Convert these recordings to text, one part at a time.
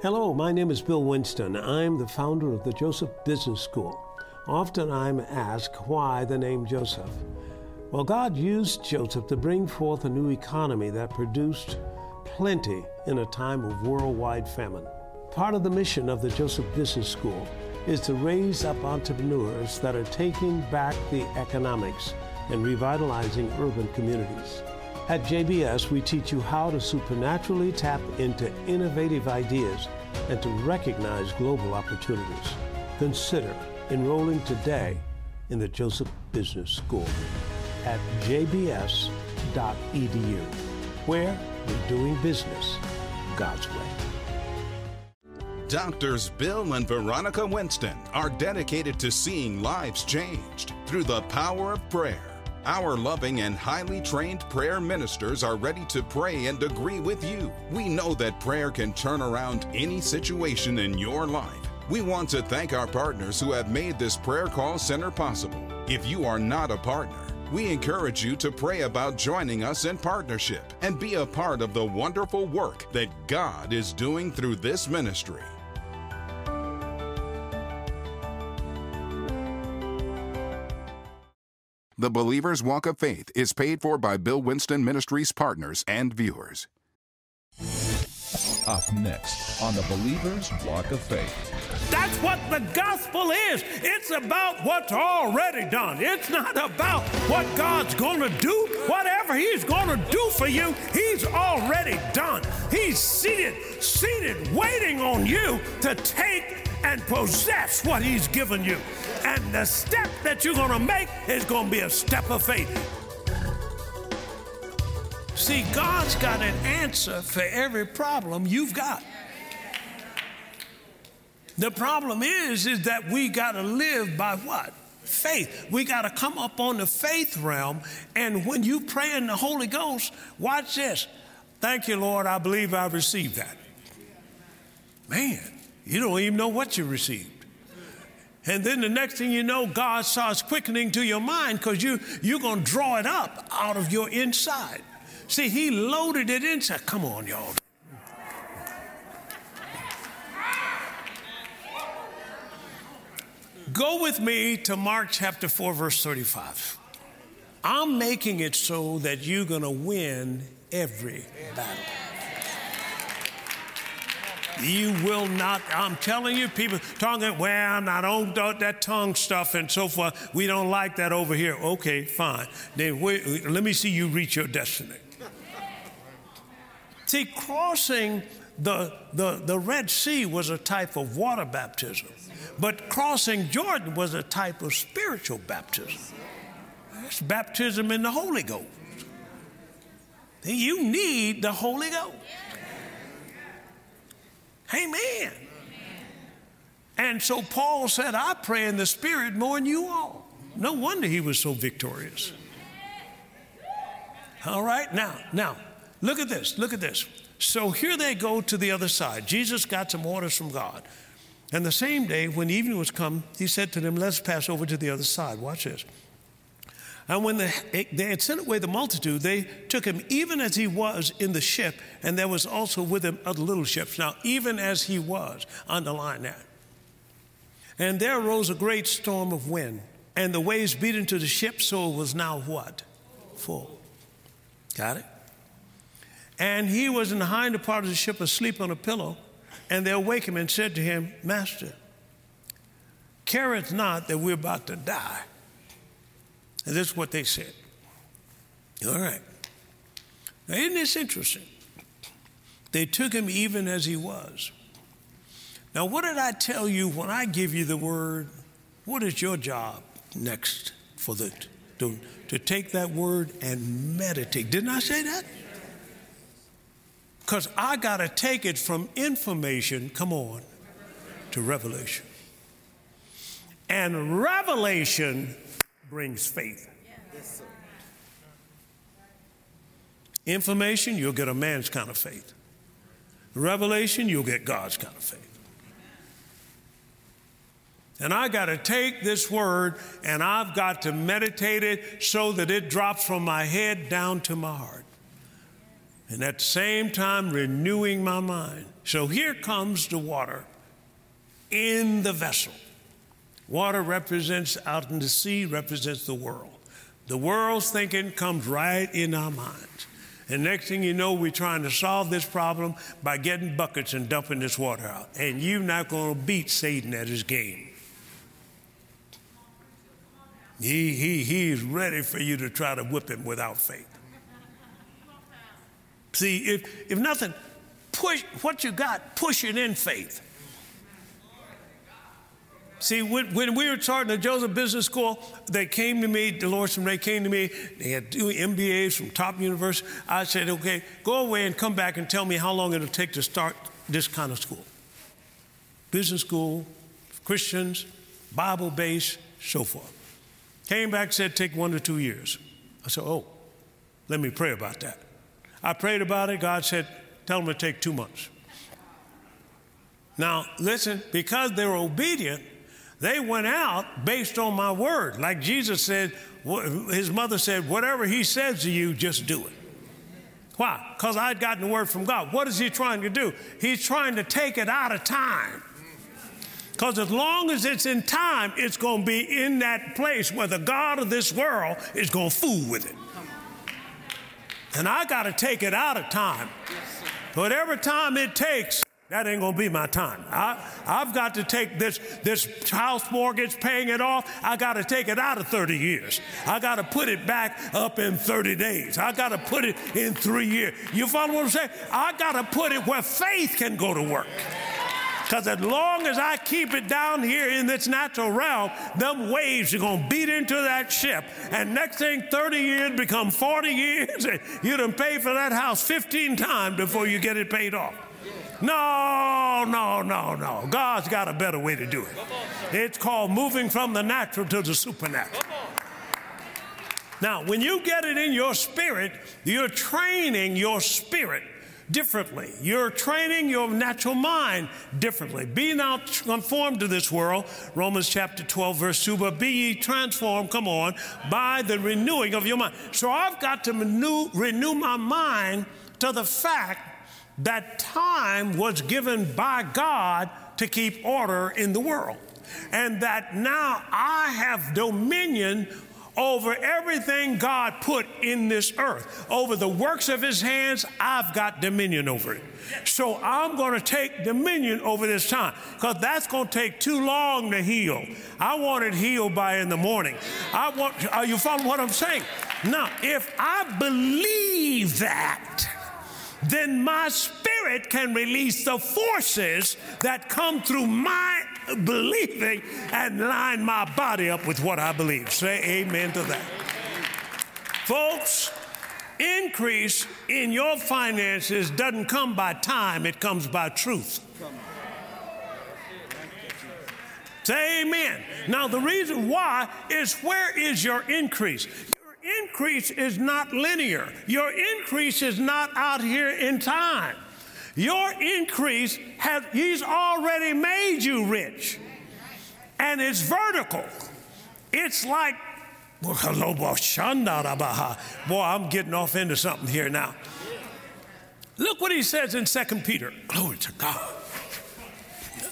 Hello, my name is Bill Winston. I'm the founder of the Joseph Business School. Often I'm asked why the name Joseph. Well, God used Joseph to bring forth a new economy that produced plenty in a time of worldwide famine. Part of the mission of the Joseph Business School is to raise up entrepreneurs that are taking back the economics and revitalizing urban communities. At JBS, we teach you how to supernaturally tap into innovative ideas and to recognize global opportunities. Consider enrolling today in the Joseph Business School at jbs.edu, where we're doing business God's way. Doctors Bill and Veronica Winston are dedicated to seeing lives changed through the power of prayer. Our loving and highly trained prayer ministers are ready to pray and agree with you. We know that prayer can turn around any situation in your life. We want to thank our partners who have made this prayer call center possible. If you are not a partner, we encourage you to pray about joining us in partnership and be a part of the wonderful work that God is doing through this ministry. The Believer's Walk of Faith is paid for by Bill Winston Ministries partners and viewers. Up next on the Believer's Walk of Faith. That's what the gospel is. It's about what's already done. It's not about what God's going to do. Whatever He's going to do for you, He's already done. He's seated, seated, waiting on you to take and possess what He's given you. And the step that you're going to make is going to be a step of faith. See, God's got an answer for every problem you've got. The problem is, is that we got to live by what? Faith. We got to come up on the faith realm. And when you pray in the Holy Ghost, watch this. Thank you, Lord. I believe I received that. Man, you don't even know what you received. And then the next thing you know, God starts quickening to your mind because you, you're going to draw it up out of your inside. See, He loaded it inside. Come on, y'all. Go with me to Mark chapter 4, verse 35. I'm making it so that you're going to win every battle. You will not, I'm telling you, people talking, well, I don't do that tongue stuff and so forth. We don't like that over here. Okay, fine. Then let me see you reach your destiny. See, crossing the, the, the Red Sea was a type of water baptism, but crossing Jordan was a type of spiritual baptism. It's baptism in the Holy Ghost. You need the Holy Ghost. Amen. Amen. And so Paul said, I pray in the Spirit more than you all. No wonder he was so victorious. All right, now, now, look at this, look at this. So here they go to the other side. Jesus got some orders from God. And the same day, when evening was come, he said to them, Let's pass over to the other side. Watch this. And when they, had sent away the multitude, they took him even as he was in the ship, and there was also with him other little ships. Now, even as he was, underline that. And there arose a great storm of wind, and the waves beat into the ship, so it was now what? Full. Got it? And he was in the hinder part of the ship asleep on a pillow, and they awake him and said to him, Master, careth not that we're about to die. And this is what they said. All right. Now, isn't this interesting? They took him even as he was. Now, what did I tell you when I give you the word? What is your job next for the to, to take that word and meditate? Didn't I say that? Because I got to take it from information, come on, to revelation. And revelation brings faith. Information, you'll get a man's kind of faith. Revelation, you'll get God's kind of faith. And I got to take this word and I've got to meditate it so that it drops from my head down to my heart. and at the same time renewing my mind. So here comes the water in the vessel. Water represents out in the sea, represents the world. The world's thinking comes right in our minds. And next thing you know, we're trying to solve this problem by getting buckets and dumping this water out. And you're not going to beat Satan at his game. He, he, he's ready for you to try to whip him without faith. See, if, if nothing, push what you got, push it in faith. See, when, when, we were starting the Joseph Business School, they came to me, Dolores and Ray came to me. They had two MBAs from top universities. I said, okay, go away and come back and tell me how long it'll take to start this kind of school. Business school, Christians, Bible based, so forth. Came back, said, take one to two years. I said, oh, let me pray about that. I prayed about it. God said, tell them to take two months. Now, listen, because they're obedient, they went out based on my word. Like Jesus said, his mother said, whatever he says to you, just do it. Why? Because I'd gotten the word from God. What is he trying to do? He's trying to take it out of time. Because as long as it's in time, it's going to be in that place where the God of this world is going to fool with it. And I got to take it out of time. Whatever time it takes, that ain't gonna be my time. I, I've got to take this, this house mortgage, paying it off, I gotta take it out of 30 years. I gotta put it back up in 30 days. I gotta put it in three years. You follow what I'm saying? I gotta put it where faith can go to work. Because as long as I keep it down here in this natural realm, them waves are going to beat into that ship. And next thing, 30 years become 40 years. And you done pay for that house 15 times before you get it paid off. No, no, no, no. God's got a better way to do it. It's called moving from the natural to the supernatural. Now, when you get it in your spirit, you're training your spirit differently. You're training your natural mind differently. Be not conformed to this world, Romans chapter 12, verse 2, but be ye transformed, come on, by the renewing of your mind. So I've got to renew, renew my mind to the fact that time was given by God to keep order in the world. And that now I have dominion over everything God put in this earth. Over the works of his hands, I've got dominion over it. So I'm going to take dominion over this time because that's going to take too long to heal. I want it healed by in the morning. I want, are you following what I'm saying? Now, if I believe that, then my spirit can release the forces that come through my believing and line my body up with what I believe. Say amen to that. Folks, increase in your finances doesn't come by time, it comes by truth. Say amen. Now, the reason why is where is your increase? Increase is not linear. Your increase is not out here in time. Your increase has, He's already made you rich. And it's vertical. It's like, boy, I'm getting off into something here now. Look what he says in Second Peter. Glory to God.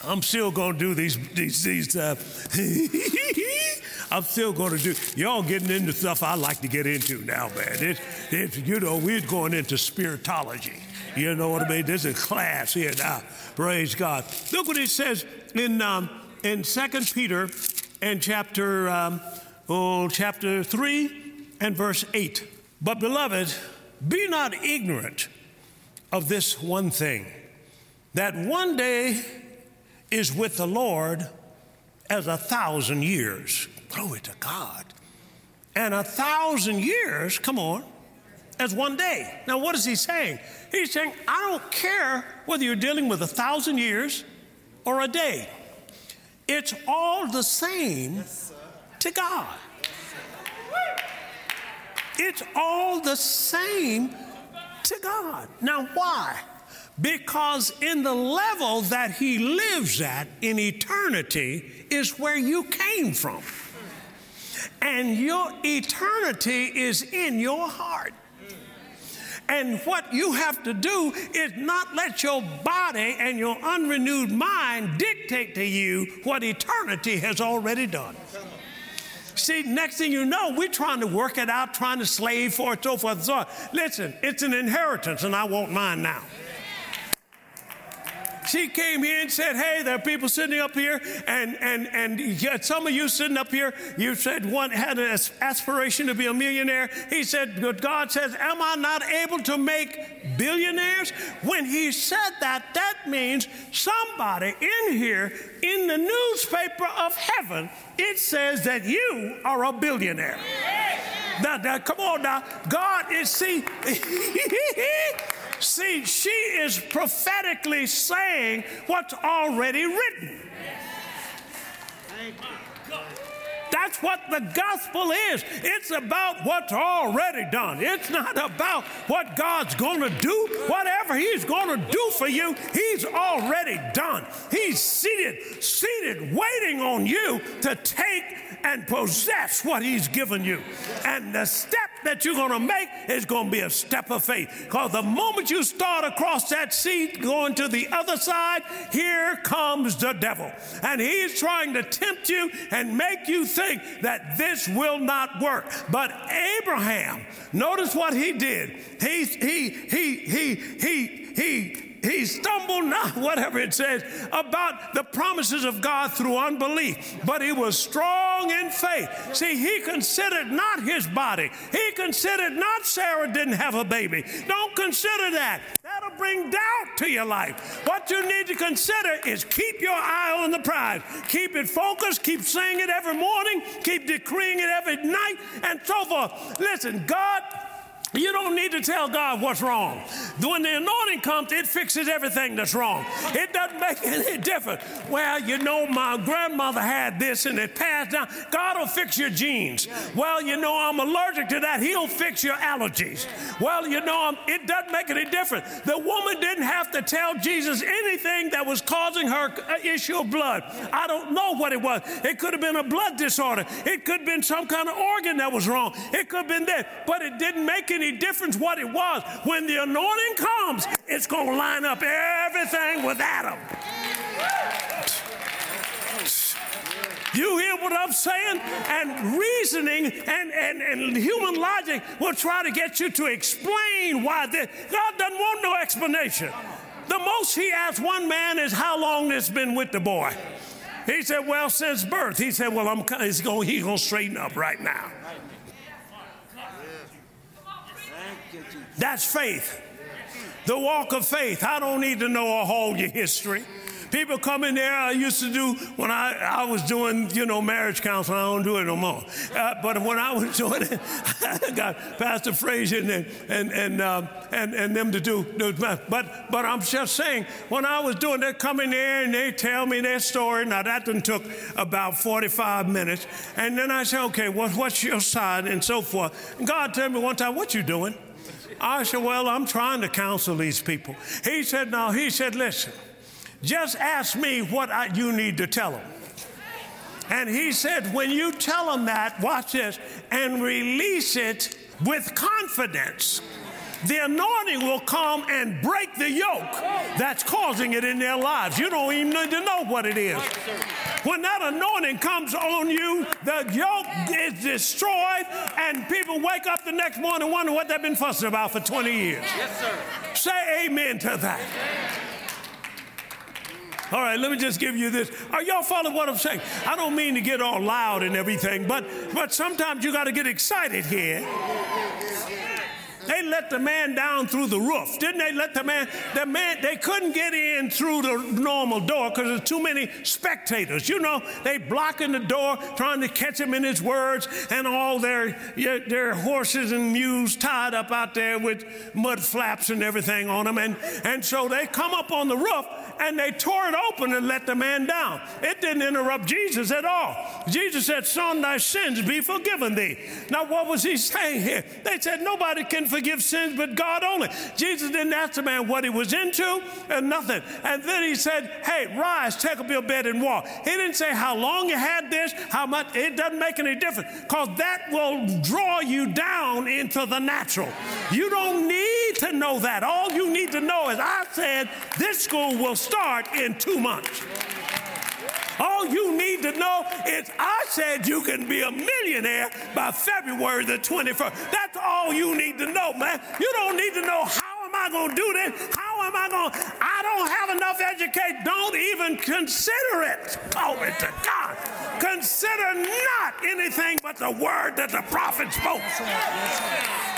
I'm still going to do these, these, these uh, I'm still going to do. Y'all getting into stuff I like to get into now, man. It's, you know, we're going into spiritology. You know what I mean? There's a class here now. Praise God. Look what it says in um, in Second Peter and chapter um, oh, chapter three and verse eight. But beloved, be not ignorant of this one thing, that one day is with the Lord as a thousand years. Glory to God. And a thousand years, come on, as one day. Now, what is he saying? He's saying, I don't care whether you're dealing with a thousand years or a day, it's all the same to God. It's all the same to God. Now, why? Because in the level that He lives at in eternity is where you came from and your eternity is in your heart. And what you have to do is not let your body and your unrenewed mind dictate to you what eternity has already done. See, next thing you know, we're trying to work it out, trying to slave for it, so forth and so on. Listen, it's an inheritance, and I want mine now. She came here and said, Hey, there are people sitting up here, and, and, and some of you sitting up here, you said one had an aspiration to be a millionaire. He said, but God says, Am I not able to make billionaires? When he said that, that means somebody in here in the newspaper of heaven, it says that you are a billionaire. Now, now, come on now. God is, see, See, she is prophetically saying what's already written. That's what the gospel is. It's about what's already done. It's not about what God's going to do. Whatever He's going to do for you, He's already done. He's seated, seated, waiting on you to take and possess what He's given you. And the step that you're going to make is going to be a step of faith. Because the moment you start across that seat going to the other side, here comes the devil. And he's trying to tempt you and make you think that this will not work. But Abraham, notice what he did. He, he, he, he, he, he, he stumbled not, whatever it says, about the promises of God through unbelief, but he was strong in faith. See, he considered not his body, he considered not Sarah didn't have a baby. Don't consider that. That'll bring doubt to your life. What you need to consider is keep your eye on the prize, keep it focused, keep saying it every morning, keep decreeing it every night, and so forth. Listen, God you don't need to tell God what's wrong. When the anointing comes, it fixes everything that's wrong. It doesn't make any difference. Well, you know, my grandmother had this and it passed down. God will fix your genes. Well, you know, I'm allergic to that. He'll fix your allergies. Well, you know, it doesn't make any difference. The woman didn't have to tell Jesus anything that was causing her uh, issue of blood. I don't know what it was. It could have been a blood disorder. It could have been some kind of organ that was wrong. It could have been that. But it didn't make any any difference what it was. When the anointing comes, it's going to line up everything with Adam. You hear what I'm saying? And reasoning and, and, and human logic will try to get you to explain why this. God doesn't want no explanation. The most he asked one man is how long this been with the boy. He said, well, since birth. He said, well, I'm, he's going, to straighten up right now. That's faith. The walk of faith. I don't need to know all your history. People come in there. I used to do when I, I was doing, you know, marriage counseling. I don't do it no more. Uh, but when I was doing it, I got Pastor Frazier and and and, uh, and and them to do. But but I'm just saying, when I was doing, they come in there and they tell me their story. Now that done took about 45 minutes, and then I say, okay, what, what's your side and so forth. And God told me one time, what you doing? I said, Well, I'm trying to counsel these people. He said, No, he said, Listen, just ask me what I, you need to tell them. And he said, When you tell them that, watch this, and release it with confidence the anointing will come and break the yoke that's causing it in their lives. You don't even need to know what it is. When that anointing comes on you, the yoke is destroyed, and people wake up the next morning wondering what they've been fussing about for 20 years. Yes, sir. Say amen to that. All right, let me just give you this. Are y'all following what I'm saying? I don't mean to get all loud and everything, but but sometimes you got to get excited here they let the man down through the roof. Didn't they let the man, the man, they couldn't get in through the normal door because there's too many spectators. You know, they blocking the door, trying to catch him in his words, and all their, their horses and mules tied up out there with mud flaps and everything on them. And, and so they come up on the roof and they tore it open and let the man down. It didn't interrupt Jesus at all. Jesus said, Son, thy sins be forgiven thee. Now, what was he saying here? They said, Nobody can forgive sins but God only. Jesus didn't ask the man what he was into and nothing. And then he said, Hey, rise, take up your bed and walk. He didn't say how long you had this, how much, it doesn't make any difference because that will draw you down into the natural. You don't need to know that. All you need to know is I said this school will start in two months. All you need to know is I said you can be a millionaire by February the 21st. That's all you need to know, man. You don't need to know how am I going to do this? How am I going to? I don't have enough education. Don't even consider it. Glory to God. Consider not anything but the word that the prophet spoke.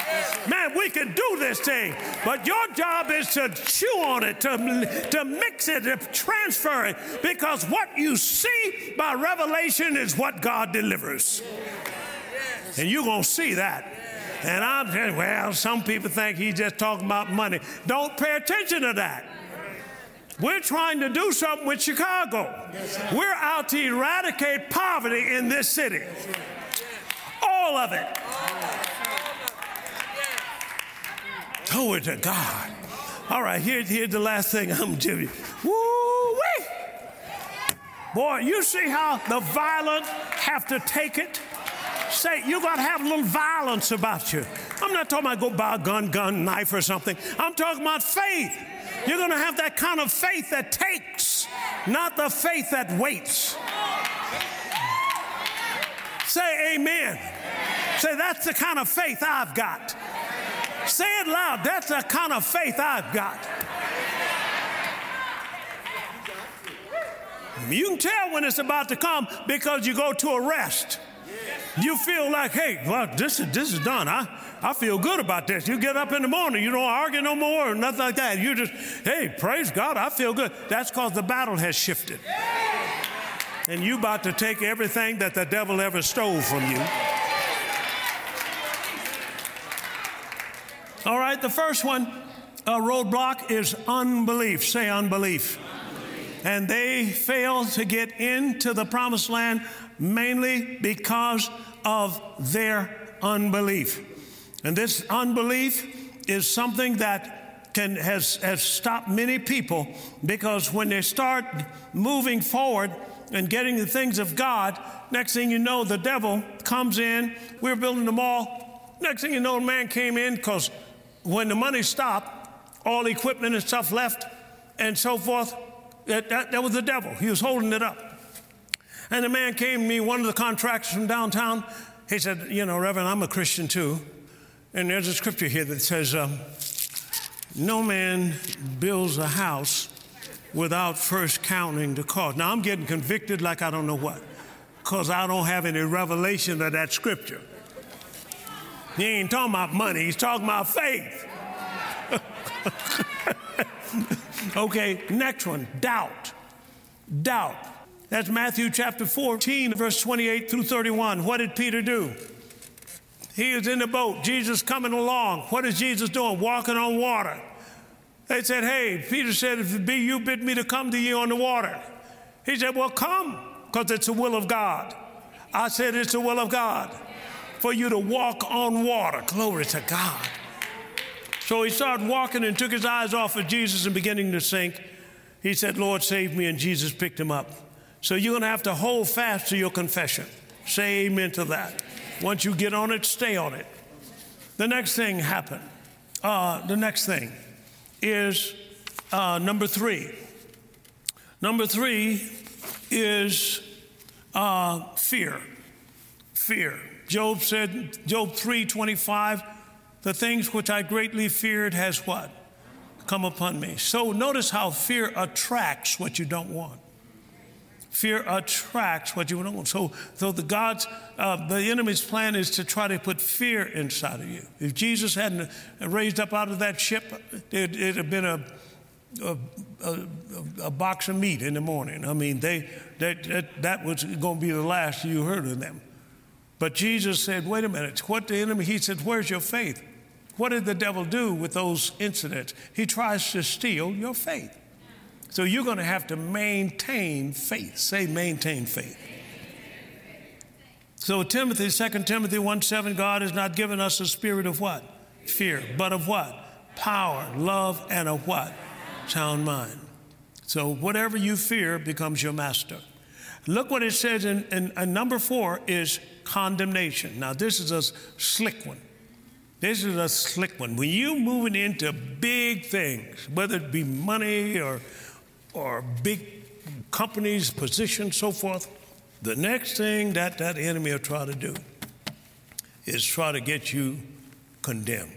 Man, we can do this thing, but your job is to chew on it, to, to mix it, to transfer it, because what you see by revelation is what God delivers. And you're going to see that. And I'm saying, well, some people think he's just talking about money. Don't pay attention to that. We're trying to do something with Chicago. We're out to eradicate poverty in this city. All of it. Glory to God. All right, here, here's the last thing I'm giving you. Woo wee! Boy, you see how the violent have to take it? Say, you got to have a little violence about you. I'm not talking about go buy a gun, gun, knife, or something. I'm talking about faith. You're going to have that kind of faith that takes, not the faith that waits. Say amen. Say, that's the kind of faith I've got. Say it loud. That's the kind of faith I've got. You can tell when it's about to come because you go to a rest. You feel like, hey, well, this is this is done. I I feel good about this. You get up in the morning, you don't argue no more or nothing like that. You just, hey, praise God, I feel good. That's because the battle has shifted. And you about to take everything that the devil ever stole from you. All right, the first one, a roadblock is unbelief. Say unbelief. And they fail to get into the promised land mainly because of their unbelief. And this unbelief is something that can, has, has stopped many people because when they start moving forward and getting the things of God, next thing you know, the devil comes in. We are building the mall. Next thing you know, a man came in because when the money stopped, all equipment and stuff left and so forth, that, that, that was the devil. He was holding it up. And the man came to me, one of the contractors from downtown. He said, You know, Reverend, I'm a Christian too. And there's a scripture here that says, um, No man builds a house without first counting the cost. Now, I'm getting convicted like I don't know what, because I don't have any revelation of that scripture. He ain't talking about money, he's talking about faith. okay, next one doubt. Doubt. That's Matthew chapter 14, verse 28 through 31. What did Peter do? He is in the boat, Jesus coming along. What is Jesus doing? Walking on water. They said, Hey, Peter said, If it be you, bid me to come to you on the water. He said, Well, come, because it's the will of God. I said, It's the will of God for you to walk on water. Glory to God. So he started walking and took his eyes off of Jesus and beginning to sink. He said, Lord, save me. And Jesus picked him up. So you're going to have to hold fast to your confession. Say amen to that. Once you get on it, stay on it. The next thing happened. Uh, the next thing is uh, number three. Number three is uh, fear. Fear. Job said, Job 3:25, the things which I greatly feared has what? Come upon me. So notice how fear attracts what you don't want. Fear attracts what you don't want. So, so the God's, uh, the enemy's plan is to try to put fear inside of you. If Jesus hadn't raised up out of that ship, it, would have been a, a, a, a, box of meat in the morning. I mean, they, that, that, that was going to be the last you heard of them. But Jesus said, wait a minute, what the enemy, he said, where's your faith? What did the devil do with those incidents? He tries to steal your faith. So you're going to have to maintain faith. Say, maintain faith. So Timothy, 2 Timothy 1 7, God has not given us a spirit of what? Fear, but of what? Power, love, and a what? Sound mind. So whatever you fear becomes your master. Look what it says in, in, in number four is condemnation. Now, this is a slick one. This is a slick one. When you're moving into big things, whether it be money or, or big companies, positions, so forth, the next thing that that enemy will try to do is try to get you condemned.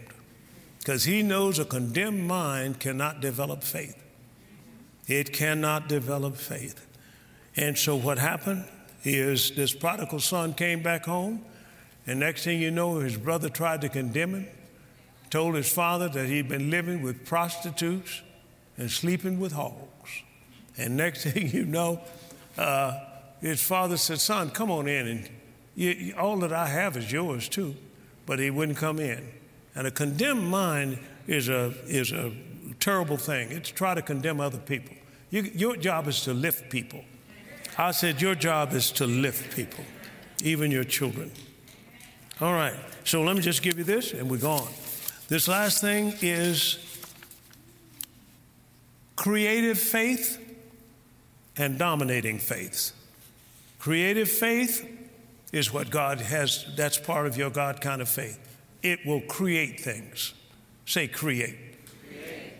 Because he knows a condemned mind cannot develop faith. It cannot develop faith. And so what happened is this prodigal son came back home, and next thing you know, his brother tried to condemn him, told his father that he'd been living with prostitutes and sleeping with hogs. And next thing you know, uh, his father said, Son, come on in, and you, all that I have is yours too. But he wouldn't come in. And a condemned mind is a, is a terrible thing. It's try to condemn other people. You, your job is to lift people. I said, Your job is to lift people, even your children. All right, so let me just give you this and we're gone. This last thing is creative faith and dominating faith. Creative faith is what God has, that's part of your God kind of faith. It will create things. Say, create. create.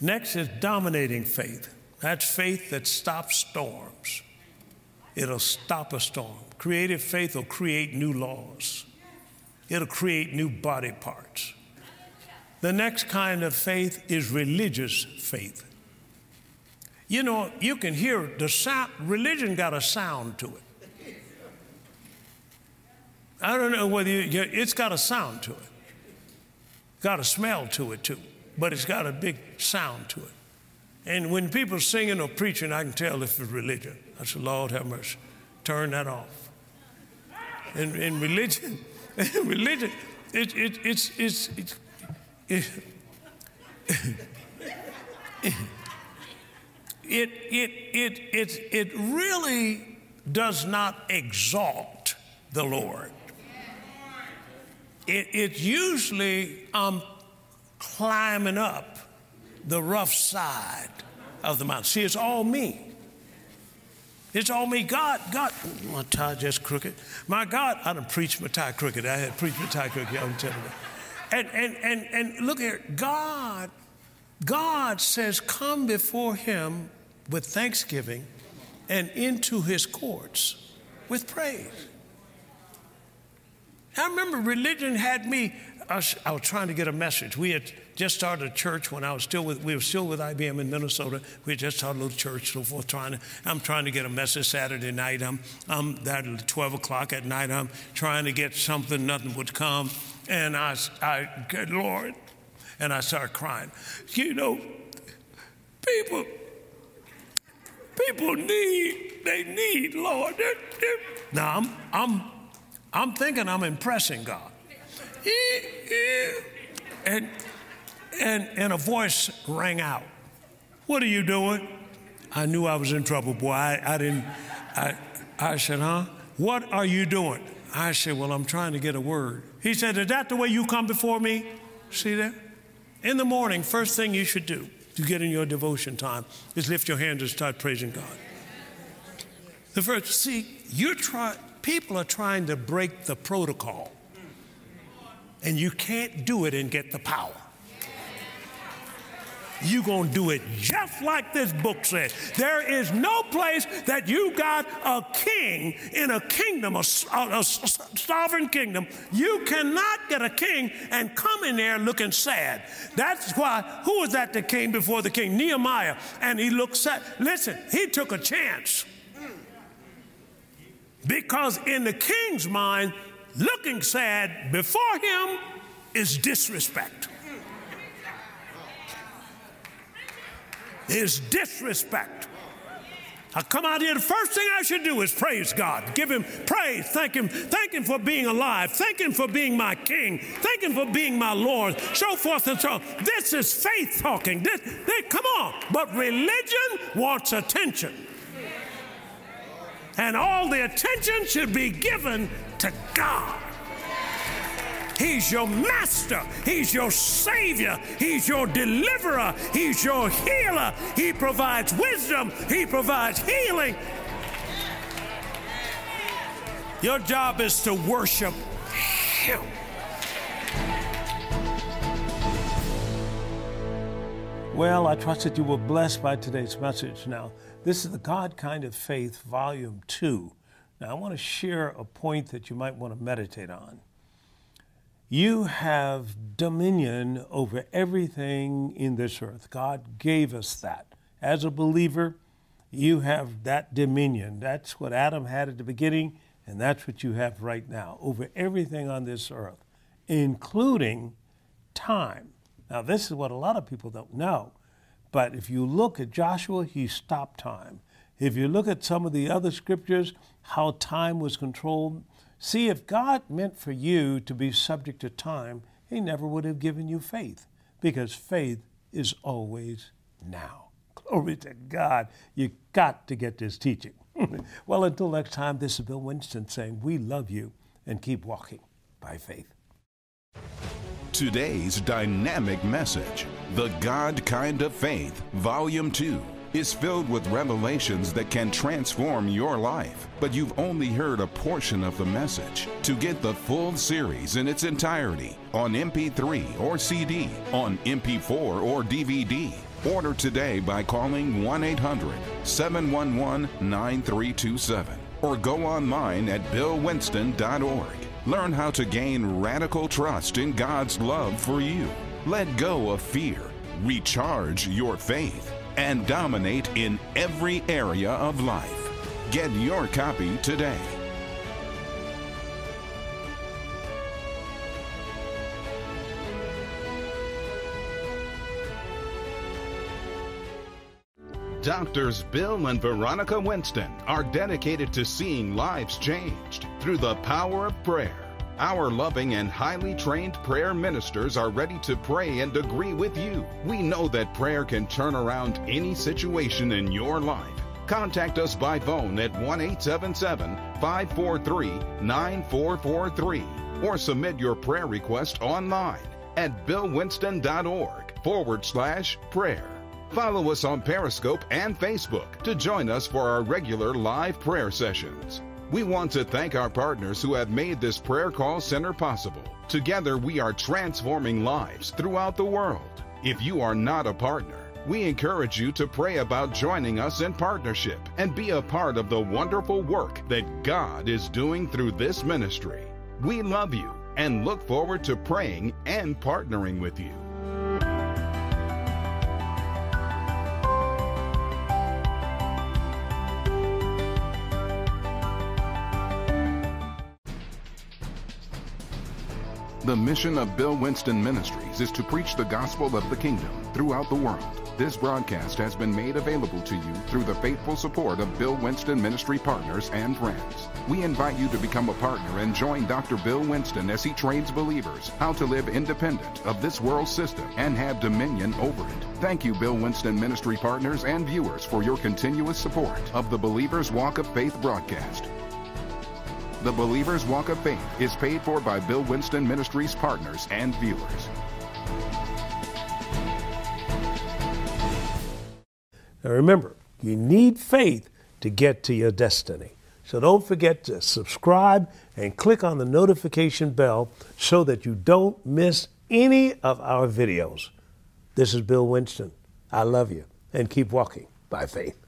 Next is dominating faith. That's faith that stops storms. It'll stop a storm. Creative faith will create new laws, it'll create new body parts. The next kind of faith is religious faith. You know, you can hear the sound, religion got a sound to it. I don't know whether you, it's got a sound to it. Got a smell to it too, but it's got a big sound to it. And when people are singing or preaching, I can tell if it's religion. I said, Lord have mercy. Turn that off. In, in religion, religion, it, it, it's, it's, it's, it, it, it, it, it, it really does not exalt the Lord. It, it's usually I'm climbing up the rough side of the mountain. See, it's all me. It's all me. God, God, my tie just crooked. My God, I done preached my tie crooked. I had preached my tie crooked. I'm telling you. And, and, and, and look here, God, God says, come before him with thanksgiving and into his courts with praise. I remember religion had me, I was, I was trying to get a message. We had just started a church when I was still with, we were still with IBM in Minnesota. We just started a little church, so forth, trying to, I'm trying to get a message Saturday night. I'm, I'm that at 12 o'clock at night. I'm trying to get something, nothing would come. And I, I, good Lord. And I started crying. You know, people, people need, they need, Lord. Now, I'm, I'm, I'm thinking I'm impressing God. And and, and a voice rang out. What are you doing? I knew I was in trouble, boy. I, I didn't, I, I said, huh? What are you doing? I said, well, I'm trying to get a word. He said, is that the way you come before me? See that? In the morning, first thing you should do to get in your devotion time is lift your hands and start praising God. The first, see, you're people are trying to break the protocol, and you can't do it and get the power you're going to do it just like this book says. There is no place that you got a king in a kingdom, a, a, a sovereign kingdom. You cannot get a king and come in there looking sad. That's why, who was that that came before the king? Nehemiah. And he looked sad. Listen, he took a chance. Because in the king's mind, looking sad before him is disrespect. Is disrespect. I come out here, the first thing I should do is praise God. Give him praise. Thank him. Thank him for being alive. Thank him for being my king. Thank him for being my Lord. So forth and so on. This is faith talking. This, this, come on. But religion wants attention. And all the attention should be given to God. He's your master. He's your savior. He's your deliverer. He's your healer. He provides wisdom. He provides healing. Your job is to worship Him. Well, I trust that you were blessed by today's message. Now, this is the God Kind of Faith, Volume 2. Now, I want to share a point that you might want to meditate on. You have dominion over everything in this earth. God gave us that. As a believer, you have that dominion. That's what Adam had at the beginning, and that's what you have right now over everything on this earth, including time. Now, this is what a lot of people don't know. But if you look at Joshua, he stopped time. If you look at some of the other scriptures, how time was controlled, see if God meant for you to be subject to time, he never would have given you faith because faith is always now. Glory to God. You got to get this teaching. well, until next time, this is Bill Winston saying, We love you and keep walking by faith. Today's dynamic message, The God Kind of Faith, Volume 2, is filled with revelations that can transform your life. But you've only heard a portion of the message. To get the full series in its entirety on MP3 or CD, on MP4 or DVD, order today by calling 1 800 711 9327 or go online at billwinston.org. Learn how to gain radical trust in God's love for you. Let go of fear, recharge your faith, and dominate in every area of life. Get your copy today. Doctors Bill and Veronica Winston are dedicated to seeing lives changed through the power of prayer. Our loving and highly trained prayer ministers are ready to pray and agree with you. We know that prayer can turn around any situation in your life. Contact us by phone at 1 877 543 9443 or submit your prayer request online at billwinston.org forward slash prayer. Follow us on Periscope and Facebook to join us for our regular live prayer sessions. We want to thank our partners who have made this prayer call center possible. Together, we are transforming lives throughout the world. If you are not a partner, we encourage you to pray about joining us in partnership and be a part of the wonderful work that God is doing through this ministry. We love you and look forward to praying and partnering with you. The mission of Bill Winston Ministries is to preach the gospel of the kingdom throughout the world. This broadcast has been made available to you through the faithful support of Bill Winston Ministry partners and friends. We invite you to become a partner and join Dr. Bill Winston as he trains believers how to live independent of this world system and have dominion over it. Thank you, Bill Winston Ministry partners and viewers, for your continuous support of the Believer's Walk of Faith broadcast. The Believer's Walk of Faith is paid for by Bill Winston Ministries partners and viewers. Now remember, you need faith to get to your destiny. So don't forget to subscribe and click on the notification bell so that you don't miss any of our videos. This is Bill Winston. I love you and keep walking by faith.